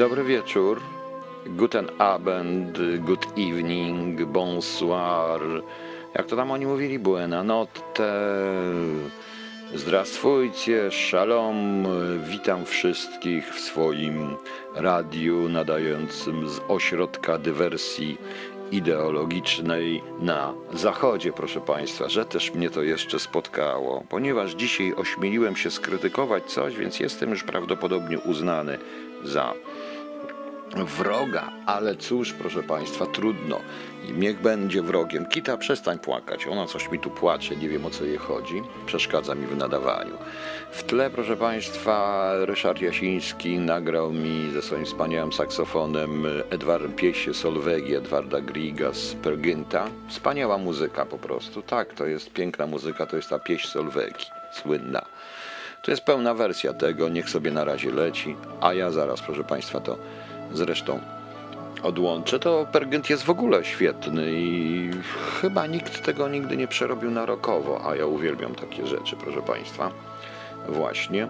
Dobry wieczór. Guten Abend, good evening, bonsoir. Jak to tam oni mówili? Buena notte. Zdrastwujcie, shalom. Witam wszystkich w swoim radiu nadającym z ośrodka dywersji ideologicznej na zachodzie, proszę Państwa, że też mnie to jeszcze spotkało. Ponieważ dzisiaj ośmieliłem się skrytykować coś, więc jestem już prawdopodobnie uznany za wroga, ale cóż, proszę Państwa, trudno. Niech będzie wrogiem. Kita, przestań płakać. Ona coś mi tu płacze, nie wiem o co jej chodzi. Przeszkadza mi w nadawaniu. W tle, proszę Państwa, Ryszard Jasiński nagrał mi ze swoim wspaniałym saksofonem Edward pieśń Solwegi Edwarda Griga z Pergynta. Wspaniała muzyka po prostu. Tak, to jest piękna muzyka, to jest ta pieśń Solwegi, słynna. To jest pełna wersja tego, niech sobie na razie leci, a ja zaraz, proszę Państwa, to zresztą odłączę, to Pergynt jest w ogóle świetny i chyba nikt tego nigdy nie przerobił na rokowo, a ja uwielbiam takie rzeczy, proszę Państwa. Właśnie.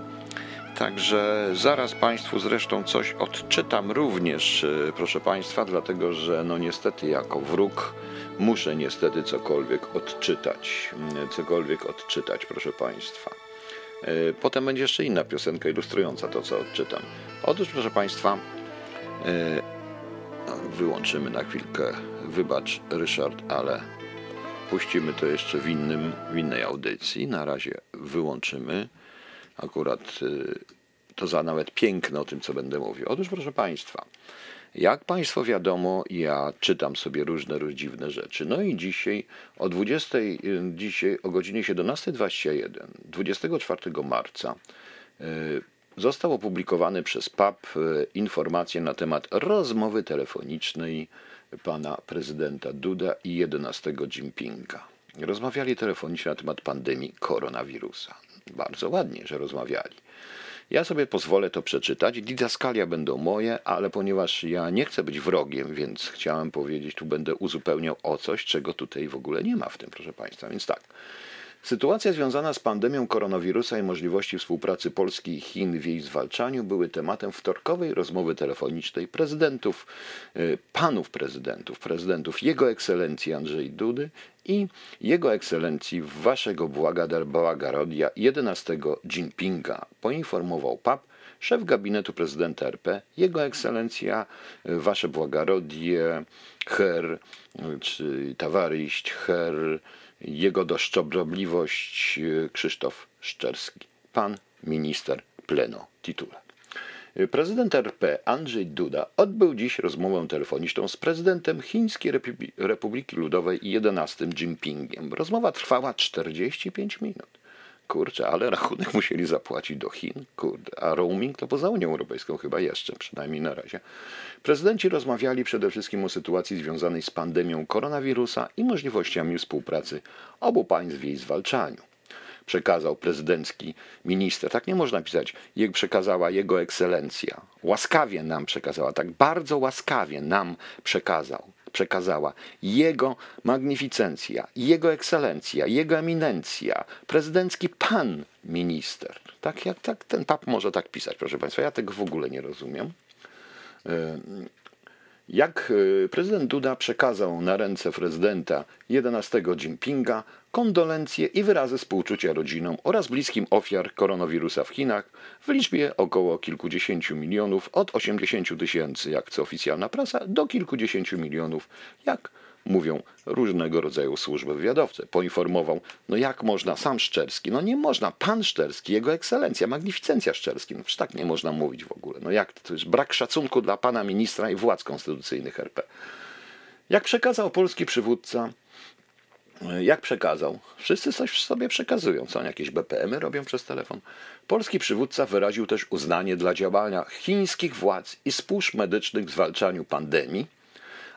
Także zaraz Państwu zresztą coś odczytam również, e, proszę Państwa, dlatego że no niestety jako wróg muszę niestety cokolwiek odczytać, cokolwiek odczytać, proszę Państwa. E, potem będzie jeszcze inna piosenka ilustrująca to, co odczytam. Otóż, proszę Państwa, wyłączymy na chwilkę. Wybacz, Ryszard, ale puścimy to jeszcze w, innym, w innej audycji. Na razie wyłączymy. Akurat e, to za nawet piękne o tym, co będę mówił. Otóż, proszę Państwa, jak Państwo wiadomo, ja czytam sobie różne, różne dziwne rzeczy. No i dzisiaj o 20, e, dzisiaj o godzinie 17.21, 24 marca, został opublikowany przez PAP e, informacje na temat rozmowy telefonicznej pana prezydenta Duda i 11 Jinpinga. Rozmawiali telefonicznie na temat pandemii koronawirusa. Bardzo ładnie, że rozmawiali. Ja sobie pozwolę to przeczytać. Didaskalia będą moje, ale ponieważ ja nie chcę być wrogiem, więc chciałem powiedzieć, tu będę uzupełniał o coś, czego tutaj w ogóle nie ma w tym, proszę Państwa. Więc tak. Sytuacja związana z pandemią koronawirusa i możliwości współpracy Polski i Chin w jej zwalczaniu były tematem wtorkowej rozmowy telefonicznej prezydentów, y, panów prezydentów, prezydentów Jego Ekscelencji Andrzej Dudy i Jego Ekscelencji Waszego Błagarodia 11 Jinpinga, poinformował PAP szef gabinetu prezydenta RP, Jego Ekscelencja y, Wasze Błagarodie Her, czy Tawaryść Her, jego doszczodrobliwość e, Krzysztof Szczerski, pan minister pleno titule. E, prezydent RP Andrzej Duda odbył dziś rozmowę telefoniczną z prezydentem Chińskiej Republiki Ludowej i 11 Jinpingiem. Rozmowa trwała 45 minut. Kurczę, ale rachunek musieli zapłacić do Chin, kurde, a roaming to poza Unią Europejską chyba jeszcze, przynajmniej na razie. Prezydenci rozmawiali przede wszystkim o sytuacji związanej z pandemią koronawirusa i możliwościami współpracy obu państw w jej zwalczaniu. Przekazał prezydencki minister, tak nie można pisać, jak przekazała jego ekscelencja. Łaskawie nam przekazała, tak bardzo łaskawie nam przekazał przekazała Jego magnificencja, Jego ekscelencja, Jego eminencja, prezydencki pan minister. Tak, jak, tak ten pap może tak pisać, proszę Państwa. Ja tego w ogóle nie rozumiem. Jak e, prezydent Duda przekazał na ręce prezydenta 11 Jinpinga kondolencje i wyrazy współczucia rodzinom oraz bliskim ofiar koronawirusa w Chinach w liczbie około kilkudziesięciu milionów, od 80 tysięcy, jak co oficjalna prasa, do kilkudziesięciu milionów, jak mówią różnego rodzaju służby wywiadowcze. Poinformował, no jak można, sam Szczerski, no nie można, pan Szczerski, jego ekscelencja, magnificencja Szczerski, no przecież tak nie można mówić w ogóle. No jak to, jest brak szacunku dla pana ministra i władz konstytucyjnych RP. Jak przekazał polski przywódca, jak przekazał? Wszyscy coś sobie przekazują. Co jakieś BPM-y robią przez telefon? Polski przywódca wyraził też uznanie dla działania chińskich władz i służb medycznych w zwalczaniu pandemii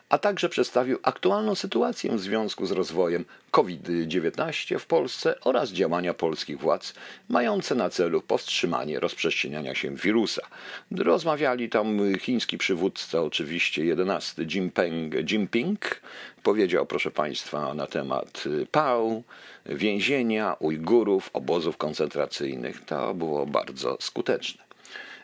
a także przedstawił aktualną sytuację w związku z rozwojem COVID-19 w Polsce oraz działania polskich władz mające na celu powstrzymanie rozprzestrzeniania się wirusa. Rozmawiali tam chiński przywódca, oczywiście 11 Jinping, Jinping powiedział, proszę Państwa, na temat PAU, więzienia, Ujgurów, obozów koncentracyjnych. To było bardzo skuteczne.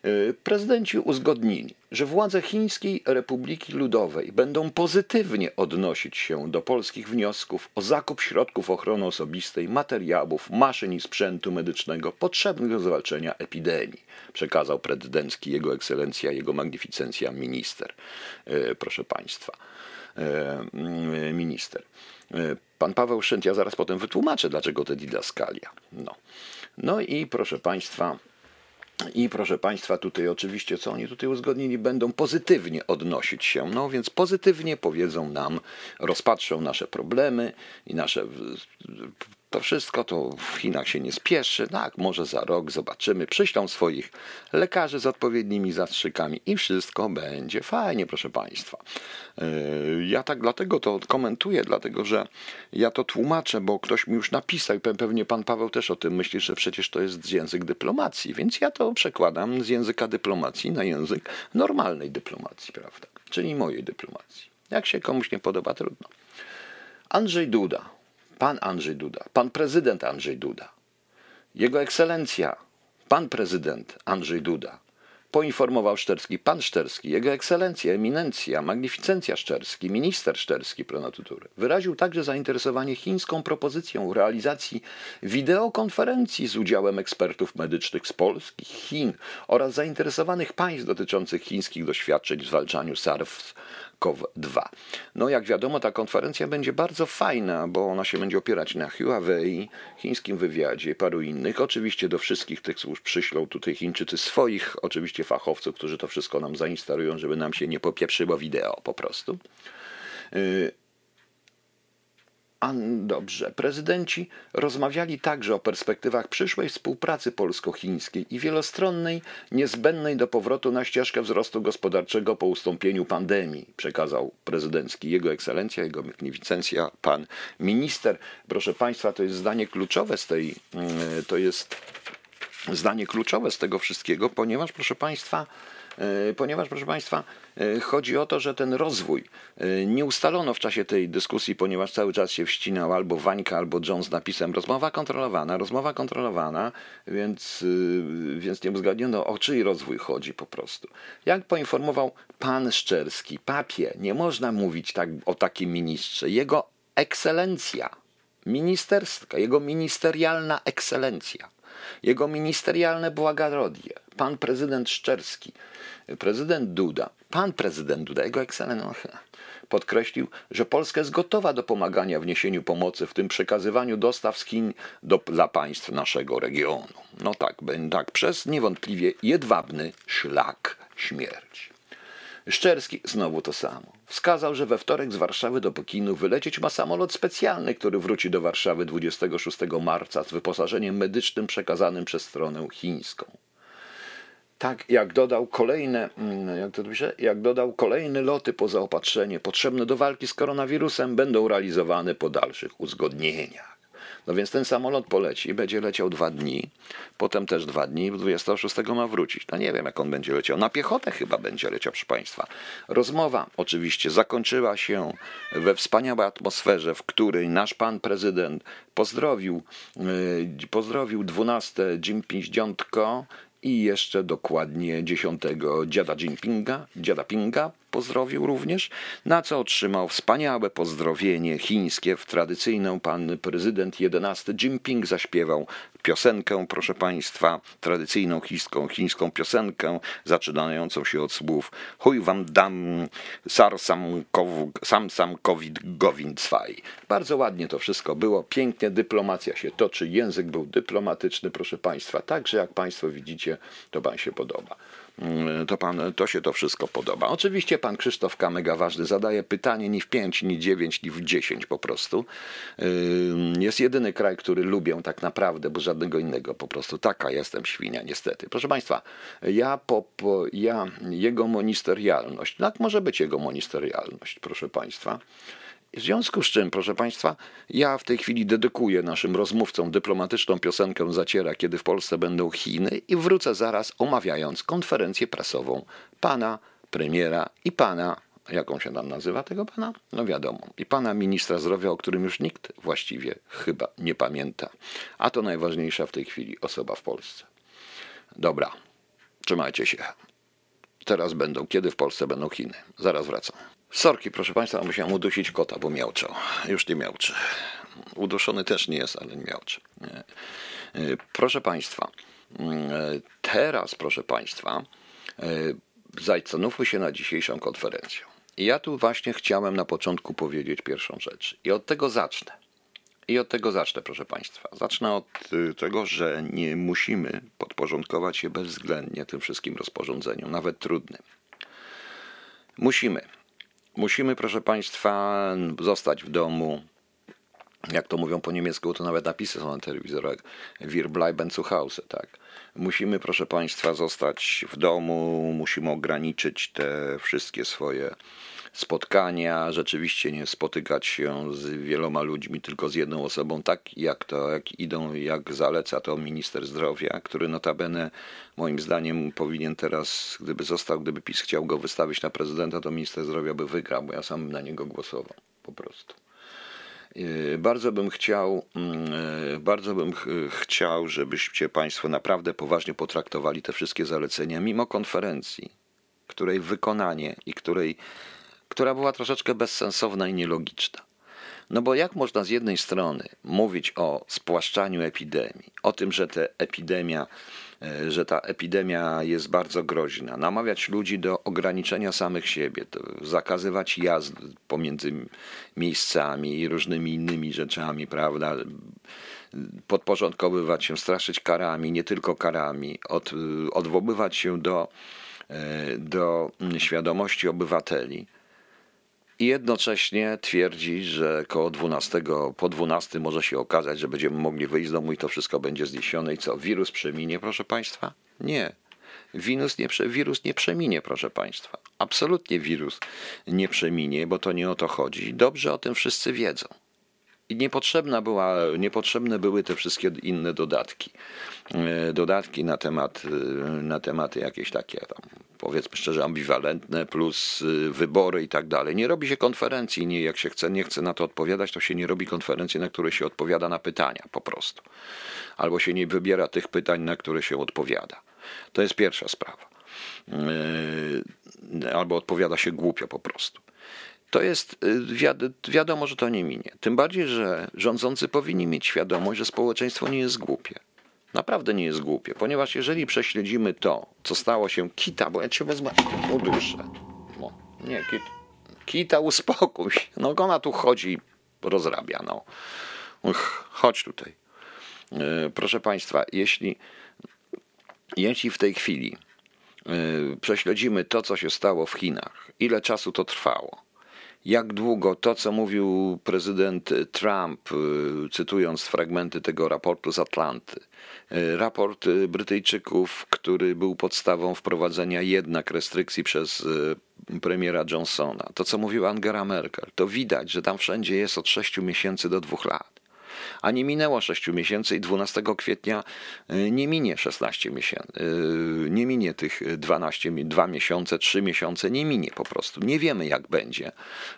Y, prezydenci uzgodnili, że władze Chińskiej Republiki Ludowej będą pozytywnie odnosić się do polskich wniosków o zakup środków ochrony osobistej, materiałów, maszyn i sprzętu medycznego potrzebnych do zwalczenia epidemii, przekazał prezydencki Jego Ekscelencja, Jego Magnificencja minister. Y, proszę Państwa, y, minister. Pan Paweł Szynt, ja zaraz potem wytłumaczę, dlaczego te didaskalia. No. no i proszę Państwa, i proszę Państwa, tutaj oczywiście, co oni tutaj uzgodnili, będą pozytywnie odnosić się. No więc pozytywnie powiedzą nam, rozpatrzą nasze problemy i nasze to wszystko to w Chinach się nie spieszy. Tak, może za rok zobaczymy. Przyślą swoich lekarzy z odpowiednimi zastrzykami i wszystko będzie fajnie, proszę Państwa. Yy, ja tak dlatego to komentuję, dlatego że ja to tłumaczę, bo ktoś mi już napisał i pewnie pan Paweł też o tym myśli, że przecież to jest język dyplomacji, więc ja to przekładam z języka dyplomacji na język normalnej dyplomacji, prawda? Czyli mojej dyplomacji. Jak się komuś nie podoba, trudno. Andrzej Duda pan Andrzej Duda, pan prezydent Andrzej Duda, jego ekscelencja, pan prezydent Andrzej Duda, poinformował Szczerski, pan Szczerski, jego ekscelencja, eminencja, magnificencja Szczerski, minister Szczerski pronatutury. Wyraził także zainteresowanie chińską propozycją realizacji wideokonferencji z udziałem ekspertów medycznych z Polski, Chin oraz zainteresowanych państw dotyczących chińskich doświadczeń w zwalczaniu SARS COV-2. No jak wiadomo, ta konferencja będzie bardzo fajna, bo ona się będzie opierać na Huawei, chińskim wywiadzie, paru innych. Oczywiście do wszystkich tych służb przyślą tutaj Chińczycy swoich, oczywiście fachowców, którzy to wszystko nam zainstalują, żeby nam się nie popieprzyło wideo po prostu. A dobrze, prezydenci rozmawiali także o perspektywach przyszłej współpracy polsko-chińskiej i wielostronnej, niezbędnej do powrotu na ścieżkę wzrostu gospodarczego po ustąpieniu pandemii, przekazał prezydencki Jego Ekscelencja, Jego Magnificencja, pan minister. Proszę Państwa, to jest zdanie kluczowe z tej, mm, to jest zdanie kluczowe z tego wszystkiego, ponieważ, proszę Państwa, ponieważ, proszę Państwa, e, chodzi o to, że ten rozwój e, nie ustalono w czasie tej dyskusji, ponieważ cały czas się wścinał albo Wańka, albo John z napisem rozmowa kontrolowana, rozmowa kontrolowana, więc, więc nie uzgadniono o czyj rozwój chodzi po prostu. Jak poinformował pan Szczerski, papie, nie można mówić tak o takim ministrze. Jego ekscelencja ministerska, jego ministerialna ekscelencja, jego ministerialne błagarodie, pan prezydent Szczerski, prezydent Duda, pan prezydent Duda, jego ekscelencja, podkreślił, że Polska jest gotowa do pomagania w niesieniu pomocy, w tym przekazywaniu dostaw z Chin do, dla państw naszego regionu. No tak, tak, przez niewątpliwie jedwabny szlak śmierci. Szczerski znowu to samo. Wskazał, że we wtorek z Warszawy do Pekinu wylecieć ma samolot specjalny, który wróci do Warszawy 26 marca z wyposażeniem medycznym przekazanym przez stronę chińską tak jak dodał kolejne, mm, jak to pisze, jak dodał kolejne loty po zaopatrzenie potrzebne do walki z koronawirusem będą realizowane po dalszych uzgodnieniach. No więc ten samolot poleci, będzie leciał dwa dni, potem też dwa dni, 26 ma wrócić. No nie wiem, jak on będzie leciał. Na piechotę chyba będzie leciał, proszę Państwa. Rozmowa oczywiście zakończyła się we wspaniałej atmosferze, w której nasz pan prezydent pozdrowił, yy, pozdrowił 12 Jinping i jeszcze dokładnie 10 dziada Jinpinga, dziada Pinga pozdrowił również, na co otrzymał wspaniałe pozdrowienie chińskie w tradycyjną pan prezydent 11 Jinping zaśpiewał piosenkę, proszę państwa, tradycyjną chińską, chińską piosenkę zaczynającą się od słów Huj wam dam sar sam, kow, sam sam covid govin cwaj. Bardzo ładnie to wszystko było, pięknie dyplomacja się toczy, język był dyplomatyczny, proszę państwa, także jak państwo widzicie, to pan się podoba. Mm, to, pan, to się to wszystko podoba. Oczywiście pan Krzysztof Kamega ważny zadaje pytanie ni w 5, ni 9, ni w 10 po prostu. Jest jedyny kraj, który lubię tak naprawdę, bo żadnego innego po prostu. Taka jestem świnia niestety. Proszę państwa, ja, po, po, ja jego ministerialność, tak może być jego ministerialność, proszę państwa. W związku z czym, proszę Państwa, ja w tej chwili dedykuję naszym rozmówcom dyplomatyczną piosenkę Zaciera, kiedy w Polsce będą Chiny i wrócę zaraz omawiając konferencję prasową pana premiera i pana, jaką się tam nazywa tego pana? No wiadomo, i pana ministra zdrowia, o którym już nikt właściwie chyba nie pamięta. A to najważniejsza w tej chwili osoba w Polsce. Dobra, Trzymajcie się. Teraz będą, kiedy w Polsce będą Chiny. Zaraz wracam. Sorki, proszę Państwa, musiałem udusić kota, bo miałczał. Już nie miałczy. Uduszony też nie jest, ale nie miałczy. Proszę Państwa, teraz, proszę Państwa, zastanówmy się na dzisiejszą konferencję. I ja tu właśnie chciałem na początku powiedzieć pierwszą rzecz. I od tego zacznę. I od tego zacznę, proszę Państwa. Zacznę od y, tego, że nie musimy podporządkować się bezwzględnie tym wszystkim rozporządzeniom, nawet trudnym. Musimy. Musimy, proszę Państwa, zostać w domu. Jak to mówią po niemiecku, to nawet napisy są na telewizorach. Wir bleiben zu Hause, tak. Musimy, proszę Państwa, zostać w domu, musimy ograniczyć te wszystkie swoje spotkania, rzeczywiście nie spotykać się z wieloma ludźmi, tylko z jedną osobą, tak jak to, jak idą, jak zaleca to minister zdrowia, który notabene moim zdaniem powinien teraz, gdyby został, gdyby PiS chciał go wystawić na prezydenta, to minister zdrowia by wygrał, bo ja sam na niego głosował, po prostu. Yy, bardzo bym chciał, yy, bardzo bym chciał, żebyście Państwo naprawdę poważnie potraktowali te wszystkie zalecenia, mimo konferencji, której wykonanie i której która była troszeczkę bezsensowna i nielogiczna. No bo jak można z jednej strony mówić o spłaszczaniu epidemii, o tym, że ta epidemia, e, że ta epidemia jest bardzo groźna, namawiać ludzi do ograniczenia samych siebie, zakazywać jazd pomiędzy miejscami i różnymi innymi rzeczami, prawda? Podporządkowywać się, straszyć karami, nie tylko karami, od, odwoływać się do, e, do świadomości obywateli i jednocześnie twierdzi, że koło 12, po 12 może się okazać, że będziemy mogli wyjść z domu i to wszystko będzie zniesione i co, wirus przeminie, proszę Państwa? Nie. Wirus nie, wirus nie przeminie, proszę Państwa. Absolutnie wirus nie przeminie, bo to nie o to chodzi. Dobrze o tym wszyscy wiedzą. I niepotrzebna była, niepotrzebne były te wszystkie inne dodatki. E, dodatki na temat, e, na tematy jakieś takie tam, powiedzmy szczerze, ambiwalentne, plus e, wybory i tak dalej. Nie robi się konferencji, nie, jak się chce, nie chce na to odpowiadać, to się nie robi konferencji, na które się odpowiada na pytania po prostu. Albo się nie wybiera tych pytań, na które się odpowiada. To jest pierwsza sprawa. Albo odpowiada się głupio po prostu to jest y, wiadomo, że to nie minie. Tym bardziej, że rządzący powinni mieć świadomość, że społeczeństwo nie jest głupie. Naprawdę nie jest głupie, ponieważ jeżeli prześledzimy to, co stało się kita, bo ja cię wezmę, uduszę. No, nie, kit, kita, uspokój się. No ona tu chodzi, rozrabia, no. Uch, chodź tutaj. Yy, proszę Państwa, jeśli, jeśli w tej chwili yy, prześledzimy to, co się stało w Chinach, ile czasu to trwało, jak długo to, co mówił prezydent Trump, y, cytując fragmenty tego raportu z Atlanty, y, raport Brytyjczyków, który był podstawą wprowadzenia jednak restrykcji przez y, premiera Johnsona, to, co mówił Angela Merkel, to widać, że tam wszędzie jest od 6 miesięcy do 2 lat a nie minęło 6 miesięcy i 12 kwietnia y, nie minie 16 miesięcy, y, nie minie tych 12, 2 miesiące, 3 miesiące, nie minie po prostu. Nie wiemy jak będzie.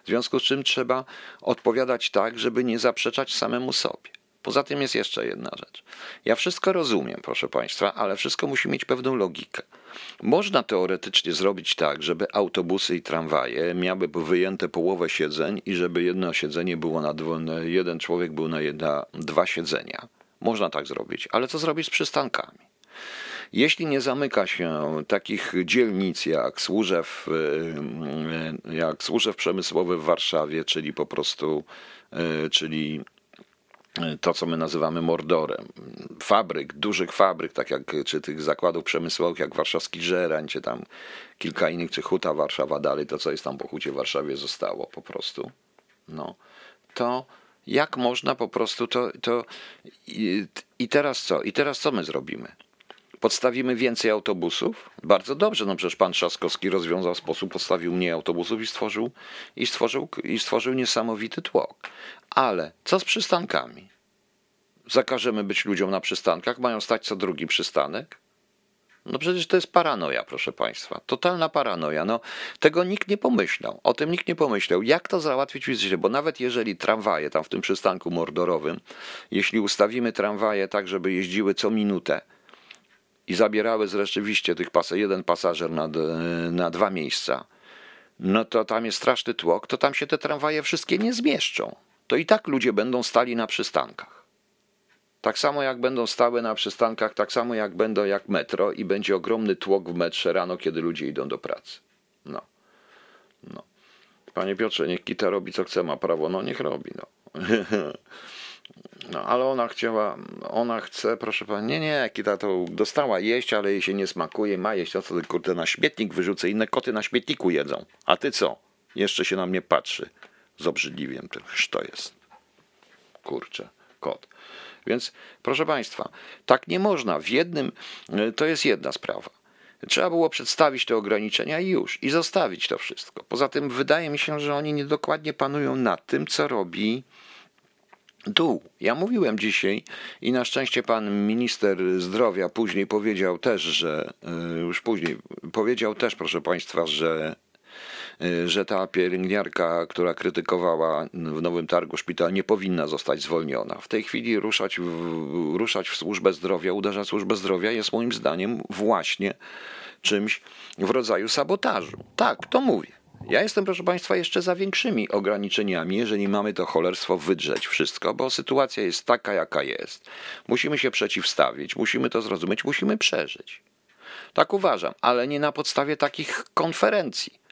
W związku z czym trzeba odpowiadać tak, żeby nie zaprzeczać samemu sobie. Poza tym jest jeszcze jedna rzecz. Ja wszystko rozumiem, proszę Państwa, ale wszystko musi mieć pewną logikę. Można teoretycznie zrobić tak, żeby autobusy i tramwaje miały wyjęte połowę siedzeń i żeby jedno siedzenie było na jeden człowiek był na, jedna, dwa siedzenia. Można tak zrobić, ale co zrobić z przystankami? Jeśli nie zamyka się takich dzielnic jak Służew, jak Służew Przemysłowy w Warszawie, czyli po prostu, czyli to, co my nazywamy mordorem. Fabryk, dużych fabryk, tak jak czy tych zakładów przemysłowych, jak warszawski Żerań, czy tam kilka innych, czy Huta Warszawa dalej, to co jest tam po Hucie Warszawie zostało po prostu. No, to jak można po prostu to, to i, i teraz co? I teraz co my zrobimy? Podstawimy więcej autobusów? Bardzo dobrze, no przecież pan Trzaskowski rozwiązał sposób, postawił mniej autobusów i stworzył, i stworzył, i stworzył niesamowity tłok. Ale co z przystankami? Zakażemy być ludziom na przystankach, mają stać co drugi przystanek? No przecież to jest paranoja, proszę Państwa. Totalna paranoja. No, tego nikt nie pomyślał. O tym nikt nie pomyślał. Jak to załatwić fizycznie? Bo nawet jeżeli tramwaje tam w tym przystanku mordorowym, jeśli ustawimy tramwaje tak, żeby jeździły co minutę, i zabierały rzeczywiście tych pas jeden pasażer na, na dwa miejsca, no to tam jest straszny tłok, to tam się te tramwaje wszystkie nie zmieszczą. To i tak ludzie będą stali na przystankach. Tak samo jak będą stały na przystankach, tak samo jak będą jak metro i będzie ogromny tłok w metrze rano, kiedy ludzie idą do pracy. No. No. Panie Piotrze, niech Kita robi co chce, ma prawo, no niech robi, no. No, ale ona chciała, ona chce, proszę pani, nie, nie, Kita to dostała jeść, ale jej się nie smakuje, ma jeść, a co ty, kurde, na śmietnik wyrzucę, inne koty na śmietniku jedzą. A ty co? Jeszcze się na mnie patrzy z obrzydliwiem, to jest. Kurczę, kot. Więc, proszę państwa, tak nie można. W jednym, to jest jedna sprawa. Trzeba było przedstawić te ograniczenia i już, i zostawić to wszystko. Poza tym wydaje mi się, że oni niedokładnie panują nad tym, co robi dół. Ja mówiłem dzisiaj i na szczęście pan minister zdrowia później powiedział też, że e, już później powiedział też, proszę państwa, że e, że ta pielęgniarka, która krytykowała w Nowym Targu szpital, nie powinna zostać zwolniona. W tej chwili ruszać w, ruszać w służbę zdrowia, uderzać w służbę zdrowia jest moim zdaniem właśnie czymś w rodzaju sabotażu. Tak, to mówię. Ja jestem, proszę Państwa, jeszcze za większymi ograniczeniami, jeżeli mamy to cholerstwo wydrzeć wszystko, bo sytuacja jest taka, jaka jest. Musimy się przeciwstawić, musimy to zrozumieć, musimy przeżyć. Tak uważam, ale nie na podstawie takich konferencji.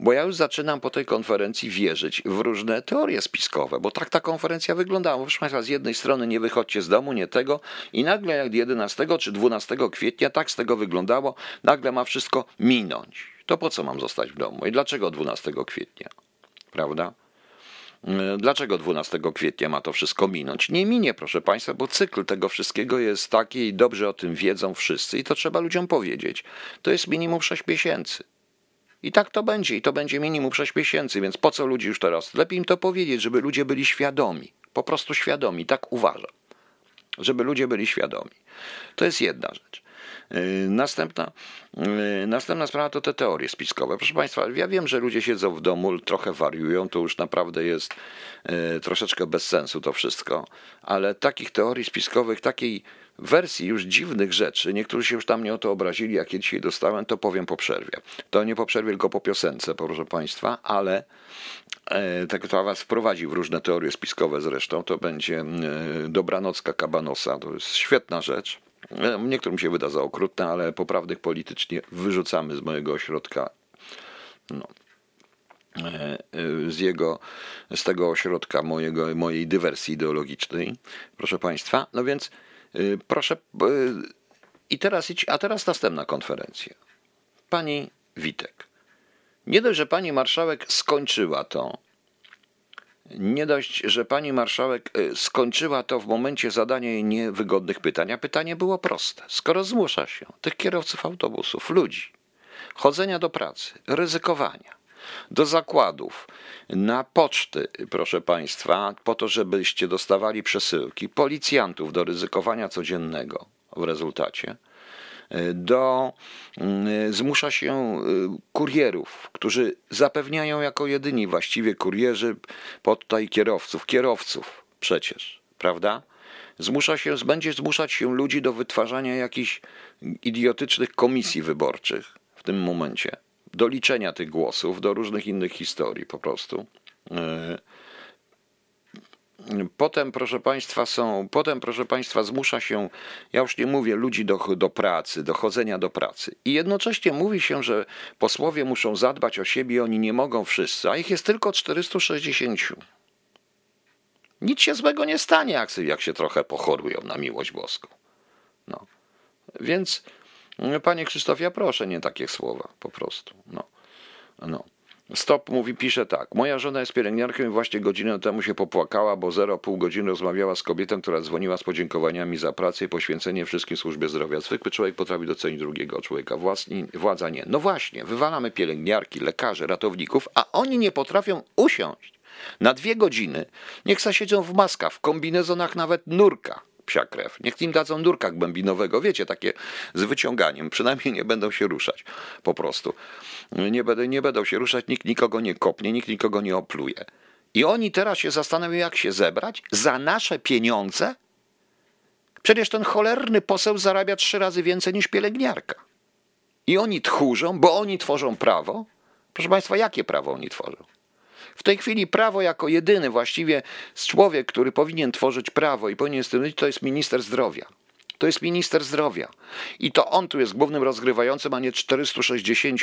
Bo ja już zaczynam po tej konferencji wierzyć w różne teorie spiskowe, bo tak ta konferencja wyglądała. Proszę Państwa, z jednej strony nie wychodźcie z domu, nie tego, i nagle jak 11 czy 12 kwietnia tak z tego wyglądało, nagle ma wszystko minąć to po co mam zostać w domu? I dlaczego 12 kwietnia? Prawda? E, dlaczego 12 kwietnia ma to wszystko minąć? Nie minie, proszę Państwa, bo cykl tego wszystkiego jest taki i dobrze o tym wiedzą wszyscy i to trzeba ludziom powiedzieć. To jest minimum 6 miesięcy. I tak to będzie, i to będzie minimum 6 miesięcy, więc po co ludzi już teraz? Lepiej im to powiedzieć, żeby ludzie byli świadomi, po prostu świadomi, tak uważam. Żeby ludzie byli świadomi. To jest jedna rzecz. Y, następna, y, następna sprawa to te teorie spiskowe. Proszę Państwa, ja wiem, że ludzie siedzą w domu, trochę wariują, to już naprawdę jest y, troszeczkę bez sensu to wszystko, ale takich teorii spiskowych, takiej wersji już dziwnych rzeczy, niektórzy się już tam nie o to obrazili, jak je dzisiaj dostałem, to powiem po przerwie. To nie po przerwie, tylko po piosence, proszę Państwa, ale e, tak to Was wprowadzi w różne teorie spiskowe zresztą, to będzie Dobranocka Kabanosa, to jest świetna rzecz. E, niektórym się wyda za okrutne, ale poprawnych politycznie wyrzucamy z mojego ośrodka. No e, z jego, z tego ośrodka mojego, mojej dywersji ideologicznej, proszę Państwa. No więc e, proszę, i teraz, a teraz następna konferencja. Pani Witek. Nie dość, że pani marszałek skończyła to, nie dość, że pani marszałek y, skończyła to w momencie zadania jej niewygodnych pytań, a pytanie było proste. Skoro zmusza się tych kierowców autobusów, ludzi, chodzenia do pracy, ryzykowania, do zakładów, na poczty, proszę Państwa, po to, żebyście dostawali przesyłki, policjantów do ryzykowania codziennego w rezultacie, do, mm, zmusza się y, kurierów, którzy zapewniają jako jedyni właściwie kurierzy, tutaj kierowców, kierowców przecież, prawda? Zmusza się, będzie zmuszać się ludzi do wytwarzania jakichś idiotycznych komisji wyborczych w tym momencie, do liczenia tych głosów, do różnych innych historii po prostu. Potem, proszę Państwa, są, potem, proszę Państwa, zmusza się, ja już nie mówię, ludzi do, do pracy, do chodzenia do pracy. I jednocześnie mówi się, że posłowie muszą zadbać o siebie, oni nie mogą wszyscy, a ich jest tylko 460. Nic się złego nie stanie, jak, jak się trochę pochorują na miłość boską. No. Więc, panie Krzysztofie, proszę nie takie słowa, po prostu. No. No. Stop mówi, pisze tak. Moja żona jest pielęgniarką i właśnie godzinę temu się popłakała, bo 0,5 godziny rozmawiała z kobietą, która dzwoniła z podziękowaniami za pracę i poświęcenie wszystkim służbie zdrowia. Zwykły człowiek potrafi docenić drugiego człowieka, Własni, władza nie. No właśnie, wywalamy pielęgniarki, lekarzy, ratowników, a oni nie potrafią usiąść na dwie godziny. Niech siedzą w maskach, w kombinezonach nawet nurka psia krew. Niech im dadzą nurka głębinowego, wiecie, takie z wyciąganiem. Przynajmniej nie będą się ruszać po prostu. Nie, będą, nie będą się ruszać, nikt nikogo nie kopnie, nikt nikogo nie opluje. I oni teraz się zastanawiają, jak się zebrać za nasze pieniądze Przecież ten cholerny poseł zarabia trzy razy więcej niż pielęgniarka. I oni tchórzą, bo oni tworzą prawo. Proszę Państwa, jakie prawo oni tworzą? W tej chwili prawo jako jedyny właściwie człowiek, który powinien tworzyć prawo i powinien stanowić, to jest minister zdrowia. To jest minister zdrowia. I to on tu jest głównym rozgrywającym, a nie 460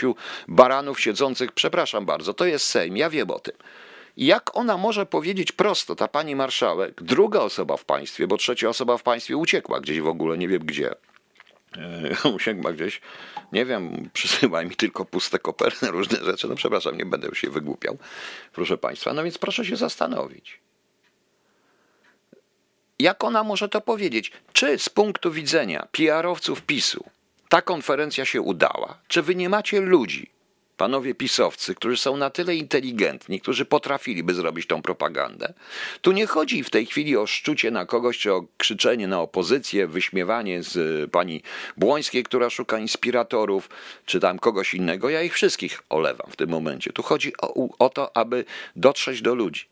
baranów siedzących. Przepraszam bardzo, to jest Sejm, ja wiem o tym. Jak ona może powiedzieć prosto, ta pani marszałek, druga osoba w państwie, bo trzecia osoba w państwie uciekła gdzieś w ogóle, nie wiem gdzie. E, usięgła gdzieś, nie wiem, przysyła mi tylko puste koperty, różne rzeczy. No przepraszam, nie będę się wygłupiał, proszę Państwa. No więc proszę się zastanowić. Jak ona może to powiedzieć? Czy z punktu widzenia PR-owców PiSu ta konferencja się udała? Czy wy nie macie ludzi, panowie pisowcy, którzy są na tyle inteligentni, którzy potrafiliby zrobić tą propagandę. Tu nie chodzi w tej chwili o szczucie na kogoś, czy o krzyczenie na opozycję, wyśmiewanie z y, pani Błońskiej, która szuka inspiratorów, czy tam kogoś innego. Ja ich wszystkich olewam w tym momencie. Tu chodzi o, o to, aby dotrzeć do ludzi.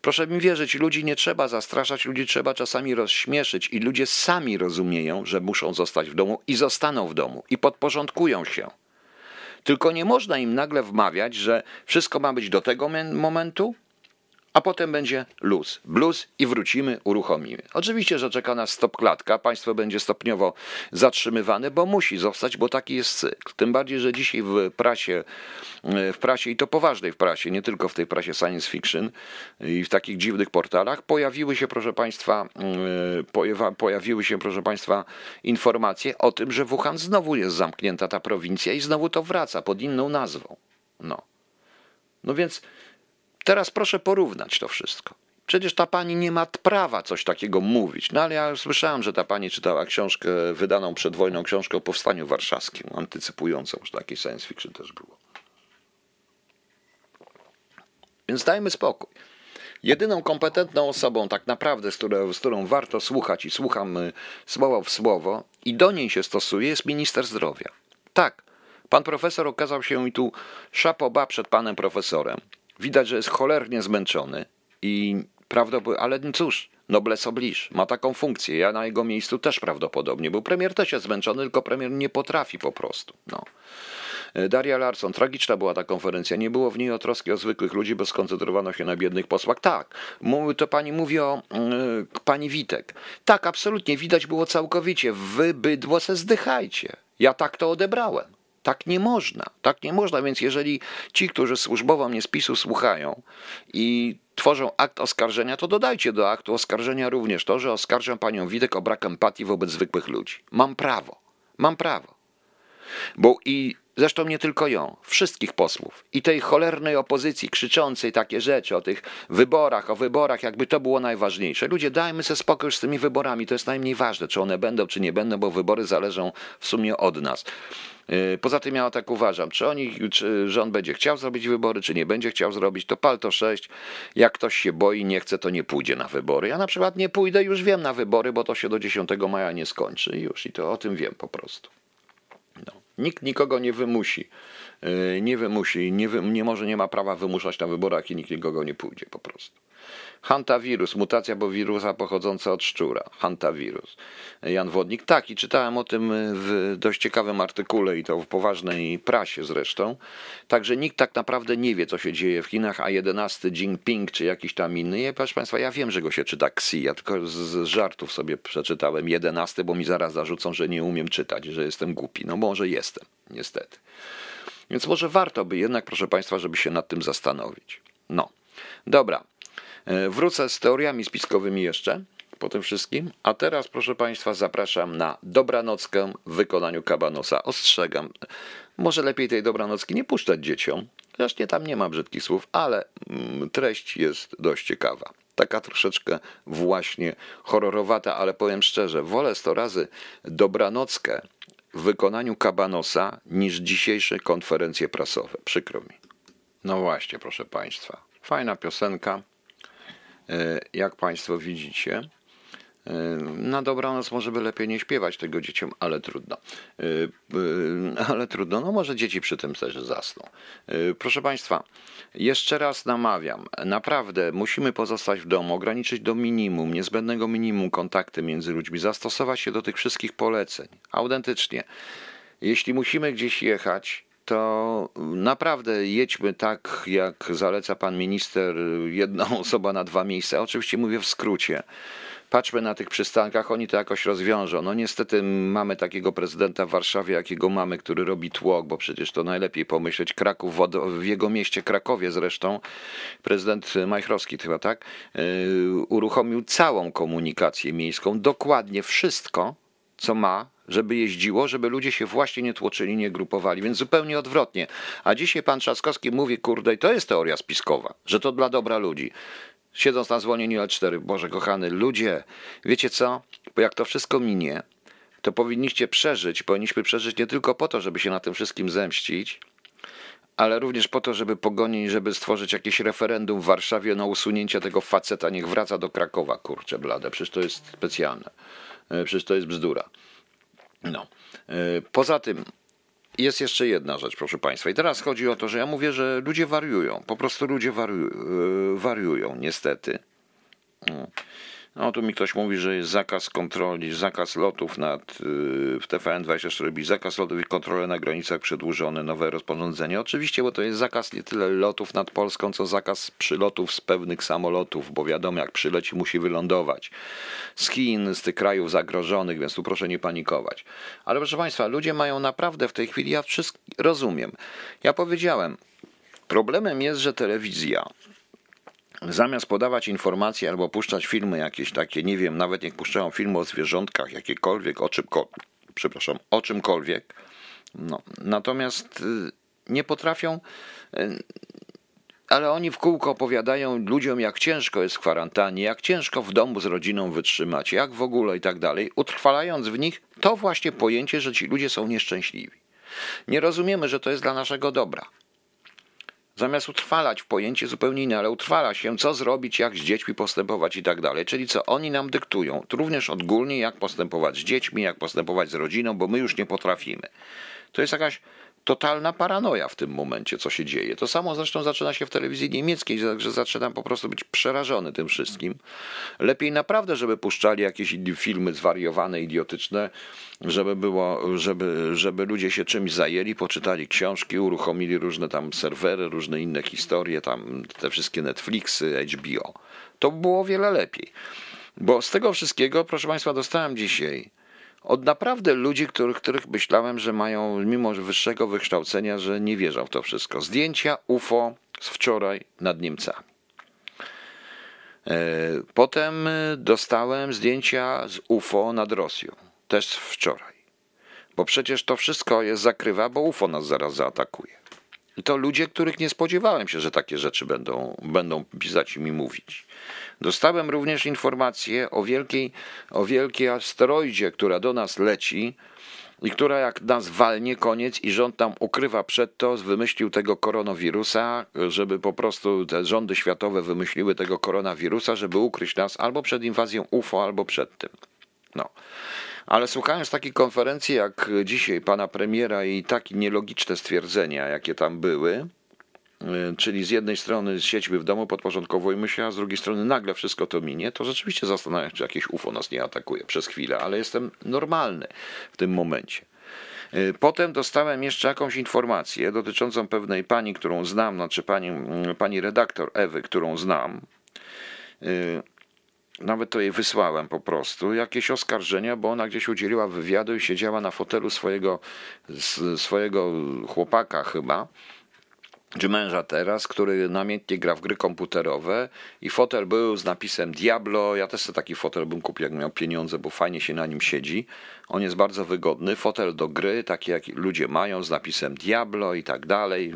Proszę mi wierzyć, ludzi nie trzeba zastraszać, ludzi trzeba czasami rozśmieszyć i ludzie sami rozumieją, że muszą zostać w domu i zostaną w domu i podporządkują się. Tylko nie można im nagle wmawiać, że wszystko ma być do tego momentu, a potem będzie luz, blues i wrócimy, uruchomimy. Oczywiście, że czeka nas stop klatka, państwo będzie stopniowo zatrzymywane, bo musi zostać, bo taki jest cykl. Tym bardziej, że dzisiaj w prasie, w prasie i to poważnej w prasie, nie tylko w tej prasie science fiction i w takich dziwnych portalach, pojawiły się, proszę państwa, mm, pojawiły się, proszę państwa, informacje o tym, że Wuhan znowu jest zamknięta ta prowincja i znowu to wraca pod inną nazwą. No. No więc Teraz proszę porównać to wszystko. Przecież ta pani nie ma prawa coś takiego mówić. No ale ja słyszałem, że ta pani czytała książkę wydaną przed wojną, książkę o powstaniu warszawskim, antycypującą, że taki science fiction też było. Więc dajmy spokój. Jedyną kompetentną osobą, tak naprawdę, z, którą, z którą warto słuchać i słucham y, słowo w słowo i do niej się stosuje, jest minister zdrowia. Tak, pan profesor okazał się mi tu szapoba przed panem profesorem. Widać, że jest cholernie zmęczony i prawdopodobnie, ale cóż, noblesse oblige, ma taką funkcję. Ja na jego miejscu też prawdopodobnie, bo premier też jest zmęczony, tylko premier nie potrafi po prostu. No. Daria Larson, tragiczna była ta konferencja. Nie było w niej o troski o zwykłych ludzi, bo skoncentrowano się na biednych posłach. Tak, to pani mówi o yy, pani Witek. Tak, absolutnie, widać było całkowicie. Wy bydło se zdychajcie. Ja tak to odebrałem. Tak nie można, tak nie można, więc jeżeli ci, którzy służbowo mnie spisu słuchają i tworzą akt oskarżenia, to dodajcie do aktu oskarżenia również to, że oskarżam panią Widek o brak empatii wobec zwykłych ludzi. Mam prawo, mam prawo. Bo i zresztą nie tylko ją, wszystkich posłów i tej cholernej opozycji krzyczącej takie rzeczy o tych wyborach, o wyborach, jakby to było najważniejsze. Ludzie, dajmy sobie spokój z tymi wyborami, to jest najmniej ważne, czy one będą, czy nie będą, bo wybory zależą w sumie od nas. Yy, poza tym ja tak uważam, czy oni, czy rząd będzie chciał zrobić wybory, czy nie będzie chciał zrobić, to pal to 6. Jak ktoś się boi, nie chce, to nie pójdzie na wybory. Ja na przykład nie pójdę, już wiem na wybory, bo to się do 10 maja nie skończy już i to o tym wiem po prostu. Nikt nikogo nie wymusi. Yy, nie wymusi, nie, wy, nie może, nie ma prawa wymuszać na wyborach i nikt nikogo nie pójdzie po prostu. Hantawirus, mutacja bo wirusa pochodząca od szczura. Hantawirus. Jan Wodnik. Tak, i czytałem o tym w dość ciekawym artykule i to w poważnej prasie zresztą. Także nikt tak naprawdę nie wie, co się dzieje w Chinach, a 11 Jinping czy jakiś tam inny. Ja, proszę Państwa, ja wiem, że go się czyta Xi. Ja tylko z, z żartów sobie przeczytałem 11, bo mi zaraz zarzucą, że nie umiem czytać, że jestem głupi. No może jestem, niestety. Więc może warto by jednak, proszę Państwa, żeby się nad tym zastanowić. No, dobra. E, wrócę z teoriami spiskowymi jeszcze po tym wszystkim. A teraz, proszę Państwa, zapraszam na dobranockę w wykonaniu kabanosa. Ostrzegam, może lepiej tej dobranocki nie puszczać dzieciom. Zresztą tam nie ma brzydkich słów, ale mm, treść jest dość ciekawa. Taka troszeczkę właśnie horrorowata, ale powiem szczerze, wolę sto razy dobranockę w wykonaniu kabanosa niż dzisiejsze konferencje prasowe. Przykro mi. No właśnie, proszę Państwa. Fajna piosenka. E, jak Państwo widzicie, Na dobranoc może by lepiej nie śpiewać tego dzieciom, ale trudno. Ale trudno, no może dzieci przy tym też zasną. Proszę Państwa, jeszcze raz namawiam, naprawdę musimy pozostać w domu, ograniczyć do minimum, niezbędnego minimum kontakty między ludźmi, zastosować się do tych wszystkich poleceń. Autentycznie. Jeśli musimy gdzieś jechać, to naprawdę jedźmy tak, jak zaleca pan minister, jedna osoba na dwa miejsca. Oczywiście mówię w skrócie. Patrzmy na tych przystankach, oni to jakoś rozwiążą. No niestety mamy takiego prezydenta w Warszawie, jakiego mamy, który robi tłok, bo przecież to najlepiej pomyśleć. Kraków, w jego mieście Krakowie zresztą, prezydent Majchrowski chyba tak, yy, uruchomił całą komunikację miejską, dokładnie wszystko, co ma żeby jeździło, żeby ludzie się właśnie nie tłoczyli, nie grupowali, więc zupełnie odwrotnie. A dzisiaj pan Trzaskowski mówi, kurde, i to jest teoria spiskowa, że to dla dobra ludzi. Siedząc na zwolnieniu L4, Boże kochany, ludzie, wiecie co? Bo jak to wszystko minie, to powinniście przeżyć, powinniśmy przeżyć nie tylko po to, żeby się na tym wszystkim zemścić, ale również po to, żeby pogonić, żeby stworzyć jakieś referendum w Warszawie na usunięcie tego faceta, niech wraca do Krakowa, kurczę blade, przecież to jest specjalne, e, przecież to jest bzdura. No. E, poza tym jest jeszcze jedna rzecz, proszę Państwa. I teraz chodzi o to, że ja mówię, że ludzie wariują. Po prostu ludzie e, wariują niestety. No. Tu mi ktoś mówi, że jest zakaz kontroli, zakaz lotów nad, y, w TVN24 zakaz lotów i kontrole na granicach przedłużone, nowe rozporządzenie. Oczywiście, bo to jest zakaz nie tyle lotów nad Polską, co zakaz przylotów z pewnych samolotów, bo wiadomo, jak przyleci, musi wylądować. Z Chin, z tych krajów zagrożonych, więc tu proszę nie panikować. Ale proszę Państwa, ludzie mają naprawdę w tej chwili, ja wszystko rozumiem. Ja powiedziałem, problemem jest, że telewizja zamiast podawać informacje albo puszczać filmy jakieś takie, nie wiem, nawet niech puszczają filmy o zwierzątkach, jakiekolwiek, o czymkolwiek, przepraszam, o czymkolwiek, no, natomiast y, nie potrafią, y, ale oni w kółko opowiadają ludziom, jak ciężko jest w kwarantannie, jak ciężko w domu z rodziną wytrzymać, jak w ogóle i tak dalej, utrwalając w nich to właśnie pojęcie, że ci ludzie są nieszczęśliwi. Nie rozumiemy, że to jest dla naszego dobra. Zamiast utrwalać pojęcie zupełnie inne, ale utrwala się, co zrobić, jak z dziećmi postępować i tak dalej. Czyli co oni nam dyktują, również odgórnie, jak postępować z dziećmi, jak postępować z rodziną, bo my już nie potrafimy. To jest jakaś totalna paranoja w tym momencie, co się dzieje. To samo zresztą zaczyna się w telewizji niemieckiej, że zaczynam po prostu być przerażony tym wszystkim. Lepiej naprawdę, żeby puszczali jakieś filmy zwariowane, idiotyczne, żeby było, żeby, żeby ludzie się czymś zajęli, poczytali książki, uruchomili różne tam serwery, różne inne historie, tam te wszystkie Netflixy, HBO. To było wiele lepiej. Bo z tego wszystkiego, proszę Państwa, dostałem dzisiaj od naprawdę ludzi, których, których myślałem, że mają mimo wyższego wykształcenia, że nie wierzą w to wszystko. Zdjęcia UFO z wczoraj nad Niemcami. E, potem dostałem zdjęcia z UFO nad Rosją, też wczoraj. Bo przecież to wszystko jest zakrywa, bo UFO nas zaraz zaatakuje. To ludzie, których nie spodziewałem się, że takie rzeczy będą, będą pisać i mi mówić. Dostałem również informację o wielkiej, o wielkiej asteroidzie, która do nas leci i która jak nas walnie, koniec i rząd tam ukrywa przed to, wymyślił tego koronawirusa, żeby po prostu te rządy światowe wymyśliły tego koronawirusa, żeby ukryć nas albo przed inwazją UFO, albo przed tym. No. Ale słuchając takiej konferencji jak dzisiaj pana premiera i takie nielogiczne stwierdzenia, jakie tam były, Y, czyli z jednej strony siedźmy w domu, podporządkowujmy się, a z drugiej strony nagle wszystko to minie, to rzeczywiście zastanawiam się, czy jakieś UFO nas nie atakuje przez chwilę, ale jestem normalny w tym momencie. Y, potem dostałem jeszcze jakąś informację dotyczącą pewnej pani, którą znam, znaczy pani, mm, pani redaktor Ewy, którą znam. Nawet to jej wysłałem po prostu, jakieś oskarżenia, bo ona gdzieś udzieliła wywiadu i siedziała na fotelu swojego, swojego chłopaka chyba czy męża teraz, który namiętnie gra w gry komputerowe i fotel był z napisem Diablo. Ja też sobie taki fotel bym kupił, jak miał pieniądze, bo fajnie się na nim siedzi. On jest bardzo wygodny. Fotel do gry, taki jak ludzie mają, z napisem Diablo i tak dalej.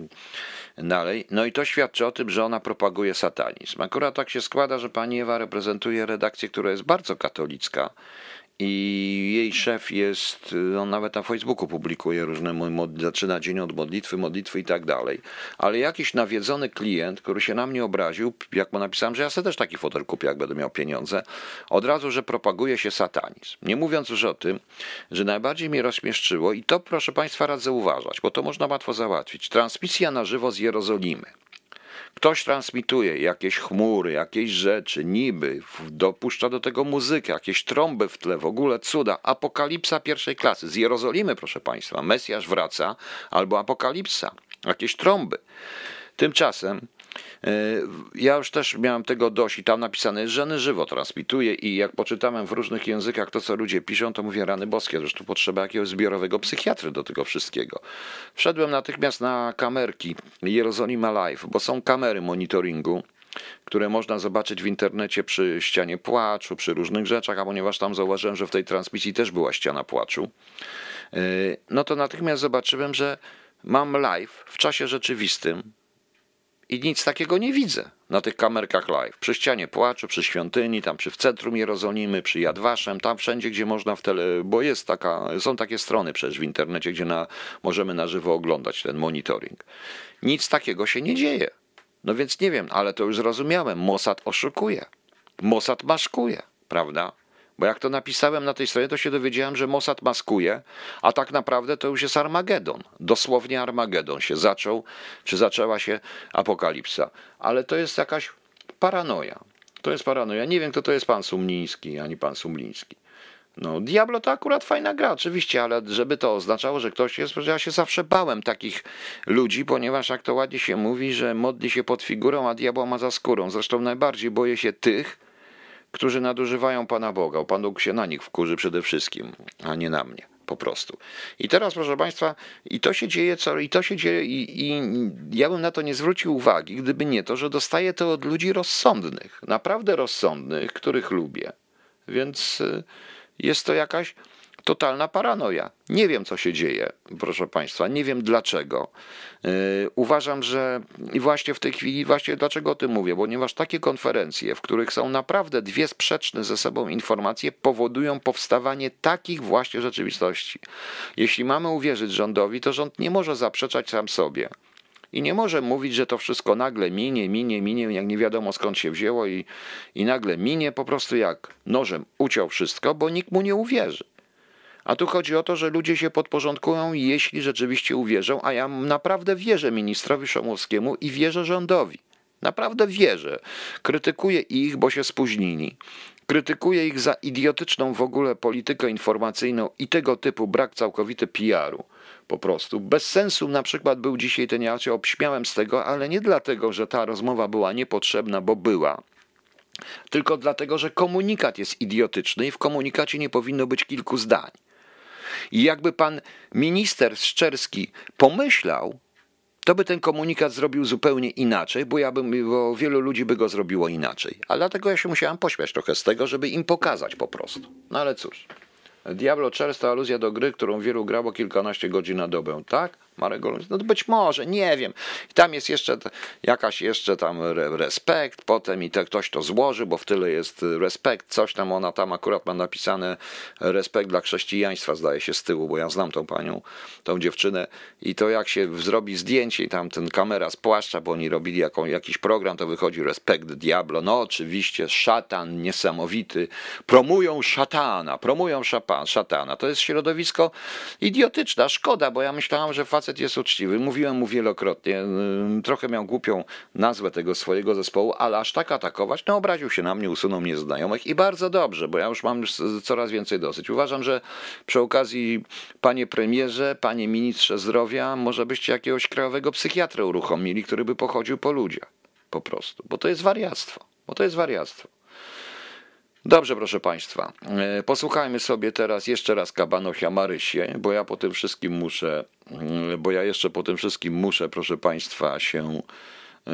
dalej. No i to świadczy o tym, że ona propaguje satanizm. Akurat tak się składa, że pani Ewa reprezentuje redakcję, która jest bardzo katolicka i jej szef jest, on nawet na Facebooku publikuje różne, zaczyna dzień od modlitwy, modlitwy i tak dalej. Ale jakiś nawiedzony klient, który się na mnie obraził, jak mu napisałem, że ja sobie też taki fotel kupię, jak będę miał pieniądze, od razu, że propaguje się satanizm. Nie mówiąc już o tym, że najbardziej mnie rozśmieszczyło i to proszę Państwa radzę uważać, bo to można łatwo załatwić. Transmisja na żywo z Jerozolimy. Ktoś transmituje jakieś chmury, jakieś rzeczy, niby, dopuszcza do tego muzykę, jakieś trąby w tle, w ogóle cuda. Apokalipsa pierwszej klasy. Z Jerozolimy, proszę Państwa. Mesjasz wraca albo apokalipsa. Jakieś trąby. Tymczasem ja już też miałem tego dość i tam napisane jest, że żywo transmituje i jak poczytałem w różnych językach to, co ludzie piszą, to mówię rany boskie, zresztą potrzeba jakiegoś zbiorowego psychiatry do tego wszystkiego. Wszedłem natychmiast na kamerki Jerozolima Live, bo są kamery monitoringu, które można zobaczyć w internecie przy ścianie płaczu, przy różnych rzeczach, a ponieważ tam zauważyłem, że w tej transmisji też była ściana płaczu, e, no to natychmiast zobaczyłem, że mam live w czasie rzeczywistym i nic takiego nie widzę na tych kamerkach live. Przy ścianie płaczu, przy świątyni, tam przy w centrum Jerozolimy, przy Jadwaszem, tam wszędzie, gdzie można w tele, bo jest taka, są takie strony przecież w internecie, gdzie na, możemy na żywo oglądać ten monitoring. Nic takiego się nie dzieje. No więc nie wiem, ale to już zrozumiałem. Mossad oszukuje. Mossad maszkuje, prawda? Bo jak to napisałem na tej stronie, to się dowiedziałem, że Mossad maskuje, a tak naprawdę to już jest Armagedon. Dosłownie Armagedon się zaczął, czy zaczęła się apokalipsa. Ale to jest jakaś paranoja. To jest paranoja. Nie wiem, kto to jest pan Sumliński, ani pan Sumliński. No, Diablo to akurat fajna gra, oczywiście, ale żeby to oznaczało, że ktoś jest, ja się zawsze bałem takich ludzi, ponieważ jak to ładnie się mówi, że modli się pod figurą, a diabła ma za skórą. Zresztą najbardziej boję się tych, którzy nadużywają Pana Boga. Pan Bóg się na nich wkurzy przede wszystkim, a nie na mnie. Po prostu. I teraz, proszę Państwa, i to się dzieje, co, i to się dzieje, i, i ja bym na to nie zwrócił uwagi, gdyby nie to, że dostaję to od ludzi rozsądnych, naprawdę rozsądnych, których lubię. Więc y, jest to jakaś totalna paranoja. Nie wiem, co się dzieje, proszę Państwa, nie wiem dlaczego. Yy, uważam, że i właśnie w tej chwili, właśnie dlaczego o tym mówię, ponieważ takie konferencje, w których są naprawdę dwie sprzeczne ze sobą informacje, powodują powstawanie takich właśnie rzeczywistości. Jeśli mamy uwierzyć rządowi, to rząd nie może zaprzeczać sam sobie. I nie może mówić, że to wszystko nagle minie, minie, minie, jak nie wiadomo skąd się wzięło i, i nagle minie po prostu jak nożem uciął wszystko, bo nikt mu nie uwierzy. A tu chodzi o to, że ludzie się podporządkują, jeśli rzeczywiście uwierzą, a ja naprawdę wierzę ministrowi Szomowskiemu i wierzę rządowi. Naprawdę wierzę. Krytykuję ich, bo się spóźnili. Krytykuję ich za idiotyczną w ogóle politykę informacyjną i tego typu brak całkowity PR-u. Po prostu. Bez sensu na przykład był dzisiaj ten, ja się obśmiałem z tego, ale nie dlatego, że ta rozmowa była niepotrzebna, bo była tylko dlatego, że komunikat jest idiotyczny i w komunikacie nie powinno być kilku zdań. I jakby pan minister Szczerski pomyślał, to by ten komunikat zrobił zupełnie inaczej, bo ja bym, bo wielu ludzi by go zrobiło inaczej. A dlatego ja się musiałem pośmiać trochę z tego, żeby im pokazać po prostu. No ale cóż. Diablo często aluzja do gry, którą wielu grało kilkanaście godzin na dobę, tak? Marek no być może, nie wiem. I tam jest jeszcze jakaś jeszcze tam respekt, potem i te, ktoś to złoży, bo w tyle jest respekt, coś tam, ona tam akurat ma napisane respekt dla chrześcijaństwa, zdaje się z tyłu, bo ja znam tą panią, tą dziewczynę. I to jak się zrobi zdjęcie i tam ten kamera spłaszcza, bo oni robili jaką, jakiś program, to wychodzi respekt Diablo, no oczywiście szatan niesamowity, promują szatana, promują szatana, to jest środowisko idiotyczne, szkoda, bo ja myślałam, że facet facet jest uczciwy. Mówiłem mu wielokrotnie. Trochę miał głupią nazwę tego swojego zespołu, ale aż tak atakować, no obraził się na mnie, usunął mnie znajomych i bardzo dobrze, bo ja już mam coraz więcej dosyć. Uważam, że przy okazji, panie premierze, panie ministrze zdrowia, może byście jakiegoś krajowego psychiatrę uruchomili, który by pochodził po ludziach. Po prostu. Bo to jest wariactwo. Bo to jest wariactwo. Dobrze, proszę Państwa. E, posłuchajmy sobie teraz jeszcze raz Kabanosia Marysie, bo ja po tym wszystkim muszę, e, bo ja jeszcze po tym wszystkim muszę, proszę Państwa, się e,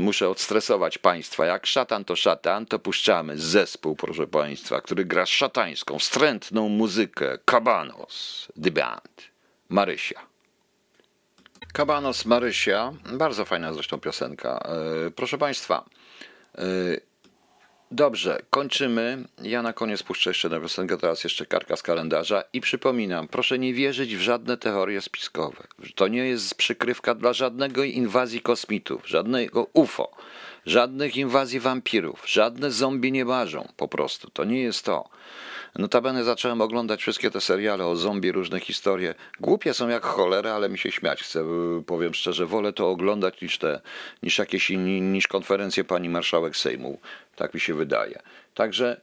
muszę odstresować Państwa. Jak szatan to szatan, to puszczamy zespół, proszę Państwa, który gra szatańską, wstrętną muzykę. Kabanos, The Band, Marysia. Kabanos Marysia, bardzo fajna zresztą piosenka. Proszę Państwa, Dobrze, kończymy. Ja na koniec puszczę jeszcze na piosenkę, teraz jeszcze karka z kalendarza i przypominam, proszę nie wierzyć w żadne teorie spiskowe. To nie jest przykrywka dla żadnego inwazji kosmitów, żadnego UFO, żadnych inwazji wampirów, żadne zombie nie ważą, po prostu. To nie jest to. Notabene zacząłem oglądać wszystkie te seriale o zombie, różne historie. Głupie są jak cholera, ale mi się śmiać chce, powiem szczerze. Wolę to oglądać niż te, niż jakieś niż konferencje pani marszałek Sejmu. Tak mi się wydaje. Także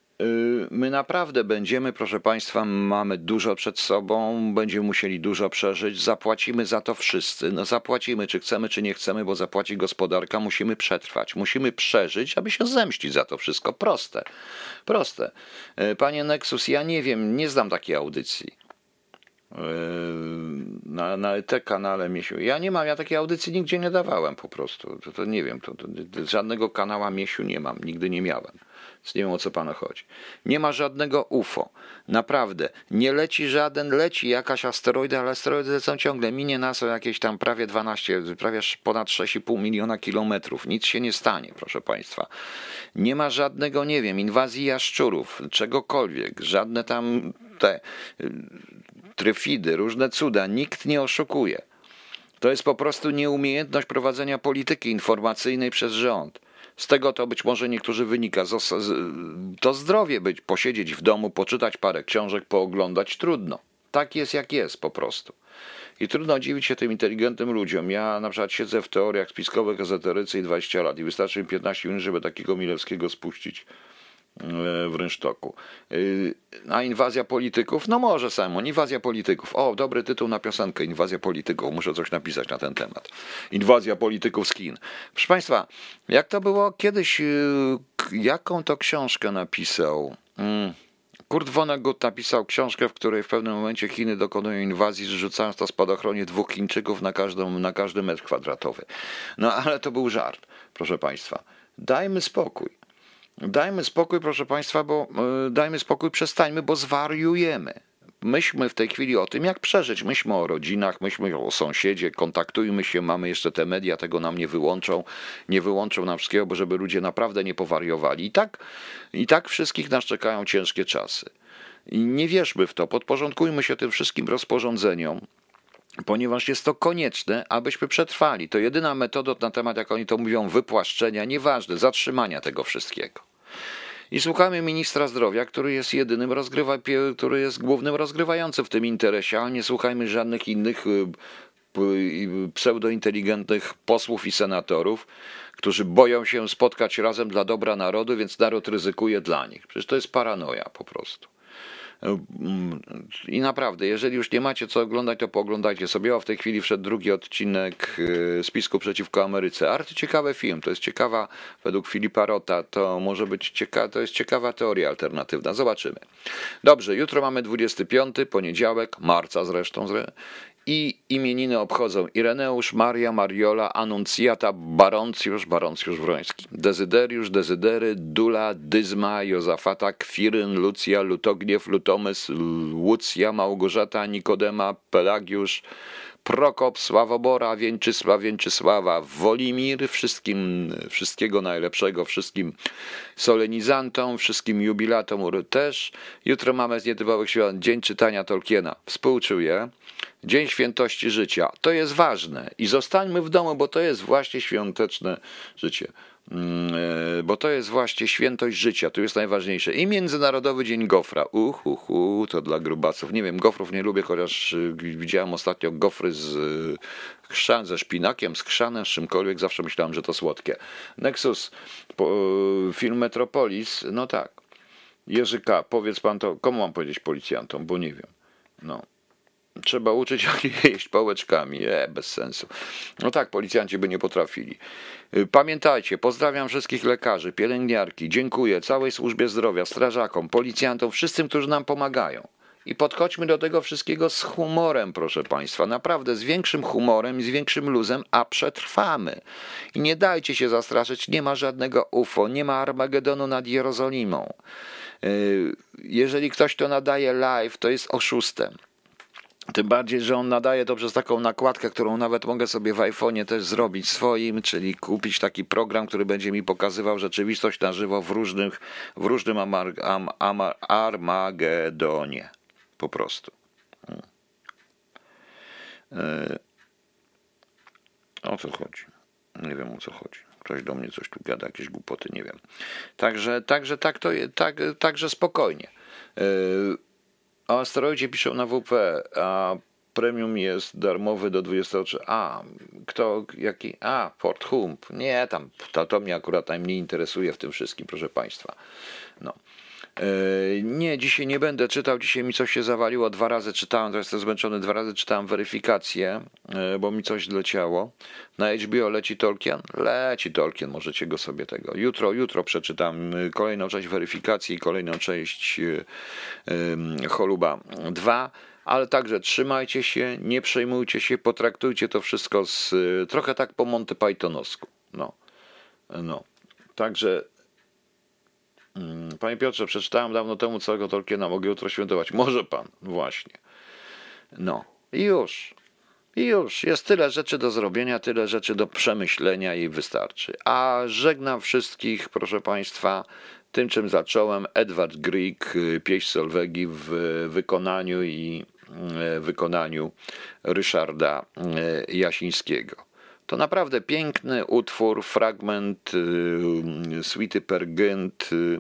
My naprawdę będziemy, proszę Państwa, mamy dużo przed sobą, będziemy musieli dużo przeżyć, zapłacimy za to wszyscy. No zapłacimy, czy chcemy, czy nie chcemy, bo zapłaci gospodarka, musimy przetrwać, musimy przeżyć, aby się zemścić za to wszystko. Proste, proste. Y, panie Nexus, ja nie wiem, nie znam takiej audycji. Y, na, na te kanale Miesiu. Ja nie mam, ja takiej audycji nigdzie nie dawałem po prostu. To, to nie wiem, to, to, żadnego kanała Miesiu nie mam, nigdy nie miałem. Więc nie wiem o co panu chodzi. Nie ma żadnego UFO. Naprawdę. Nie leci żaden, leci jakaś asteroida, ale asteroidy lecą ciągle. Minie nas o jakieś tam prawie 12, prawie ponad 6,5 miliona kilometrów. Nic się nie stanie, proszę państwa. Nie ma żadnego, nie wiem, inwazji jaszczurów, czegokolwiek. Żadne tam te tryfidy, różne cuda. Nikt nie oszukuje. To jest po prostu nieumiejętność prowadzenia polityki informacyjnej przez rząd. Z tego to być może niektórzy wynika. To zdrowie być, posiedzieć w domu, poczytać parę książek, pooglądać, trudno. Tak jest jak jest po prostu. I trudno dziwić się tym inteligentnym ludziom. Ja na przykład siedzę w teoriach spiskowych, ezoteryce i 20 lat i wystarczy mi 15 minut, żeby takiego Milewskiego spuścić w rynsztoku. E, a inwazja polityków? No może Simon, inwazja polityków. O, dobry tytuł na piosenkę, inwazja polityków. Muszę coś napisać na ten temat. Inwazja polityków z Chin. Proszę Państwa, jak to było kiedyś, e, jaką to książkę napisał? Hmm. Kurt Vonnegut napisał książkę, w której w pewnym momencie Chiny dokonują inwazji, rzucając to spadochronie dwóch Chińczyków na, każdą, na każdy metr kwadratowy. No ale to był żart, proszę Państwa. Dajmy spokój. Dajmy spokój, proszę Państwa, bo e, dajmy spokój, przestańmy, bo zwariujemy. Myślmy w tej chwili o tym, jak przeżyć. Myślmy o rodzinach, myślmy o sąsiedzie, kontaktujmy się, mamy jeszcze te media, tego nam nie wyłączą, nie wyłączą nam wszystkiego, bo żeby ludzie naprawdę nie powariowali. I tak, i tak wszystkich nas czekają ciężkie czasy. I nie wierzmy w to, podporządkujmy się tym wszystkim rozporządzeniom, ponieważ jest to konieczne, abyśmy przetrwali. To jedyna metoda na temat, jak oni to mówią, wypłaszczenia, nieważne, zatrzymania tego wszystkiego. I słuchamy ministra zdrowia, który jest jedynym rozgrywa, który jest głównym rozgrywającym w tym interesie, ale nie słuchajmy żadnych innych y, pseudointeligentnych posłów i senatorów, którzy boją się spotkać razem dla dobra narodu, więc naród ryzykuje dla nich. Przecież to jest paranoja po prostu. I naprawdę, jeżeli już nie macie co oglądać, to pooglądajcie sobie. O, w tej chwili wszedł drugi odcinek y, spisku przeciwko Ameryce. Arty ciekawy film, to jest ciekawa, według Filipa Rota, to może być ciekawa, to jest ciekawa teoria alternatywna. Zobaczymy. Dobrze, jutro mamy 25, poniedziałek, marca zresztą, i imieniny obchodzą Ireneusz, Maria, Mariola, Anuncjata, Baroncjusz, Baroncjusz Wroński, Dezyderiusz, Dezydery, Dula, Dyzma, Jozafata, Kwiryn, Lucja, Lutogniew, Lutomys, Łucja, Małgorzata, Nikodema, Pelagiusz, Prokop, Sławobora, Więczysław, Więczysława, Wolimir, wszystkim, wszystkiego najlepszego, wszystkim solenizantom, wszystkim jubilatom też. Jutro mamy z nietypowych świąt Dzień Czytania Tolkiena. Współczuję. Dzień Świętości Życia. To jest ważne i zostańmy w domu, bo to jest właśnie świąteczne życie. Mm, e, bo to jest właśnie świętość życia, to jest najważniejsze. I Międzynarodowy Dzień Gofra. Uhu, to dla grubaców. Nie wiem, gofrów nie lubię, chociaż y, widziałem ostatnio gofry z y, chrzan, ze szpinakiem, z chrzanem, z czymkolwiek. Zawsze myślałem, że to słodkie. Nexus, y, film Metropolis, no tak. Jerzyka, powiedz pan to, komu mam powiedzieć policjantom, bo nie wiem. No. Trzeba uczyć jak jeść pałeczkami. E, bez sensu. No tak, policjanci by nie potrafili. Y, pamiętajcie, pozdrawiam wszystkich lekarzy, pielęgniarki, dziękuję całej służbie zdrowia, strażakom, policjantom, wszystkim, którzy nam pomagają. I podchodźmy do tego wszystkiego z humorem, proszę Państwa. Naprawdę z większym humorem z większym luzem, a przetrwamy. I nie dajcie się zastraszyć, nie ma żadnego UFO, nie ma Armagedonu nad Jerozolimą. Y, jeżeli ktoś to nadaje live, to jest oszustem. Tym bardziej, że on nadaje to przez taką nakładkę, którą nawet mogę sobie w iPhone'ie też zrobić swoim, czyli kupić taki program, który będzie mi pokazywał rzeczywistość na żywo w, różnych, w różnym amar, am, amar, Armagedonie. Po prostu. Hmm. E, o co chodzi? Nie wiem o co chodzi. Ktoś do mnie coś tu gada, jakieś głupoty, nie wiem. Także, także tak to tak, także spokojnie. E, o asteroidzie piszą na WP, a premium jest darmowy do 23. A, kto, jaki? A, Fort Hump. Nie, tam, to, to mnie akurat najmniej interesuje w tym wszystkim, proszę Państwa. No. E, nie, dzisiaj nie będę czytał. Dzisiaj mi coś się zawaliło. Dwa razy czytałem, teraz jestem zmęczony. Dwa razy czytałem weryfikację, e, bo mi coś leciało. Na HBO leci Tolkien? Leci Tolkien, możecie go sobie tego. Jutro, jutro przeczytam e, kolejną część weryfikacji i kolejną część Choluba 2 ale także trzymajcie się, nie przejmujcie się, potraktujcie to wszystko z trochę tak po Monty Pythonowsku. No. No. Także panie Piotrze, przeczytałem dawno temu całego Tolkiena, mogę jutro świętować. Może pan, właśnie. No i już. I już. Jest tyle rzeczy do zrobienia, tyle rzeczy do przemyślenia i wystarczy. A żegnam wszystkich, proszę państwa, tym czym zacząłem. Edward Grieg, pieśń Solwegi w wykonaniu i w wykonaniu Ryszarda Jasińskiego. To naprawdę piękny utwór, fragment y, Suity Pergent y,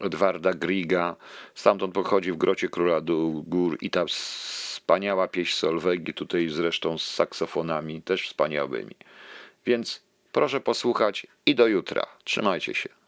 Edwarda Griga. Stamtąd pochodzi w Grocie Króla Gór i ta wspaniała pieśń Solwegi, tutaj zresztą z saksofonami, też wspaniałymi. Więc proszę posłuchać i do jutra. Trzymajcie się.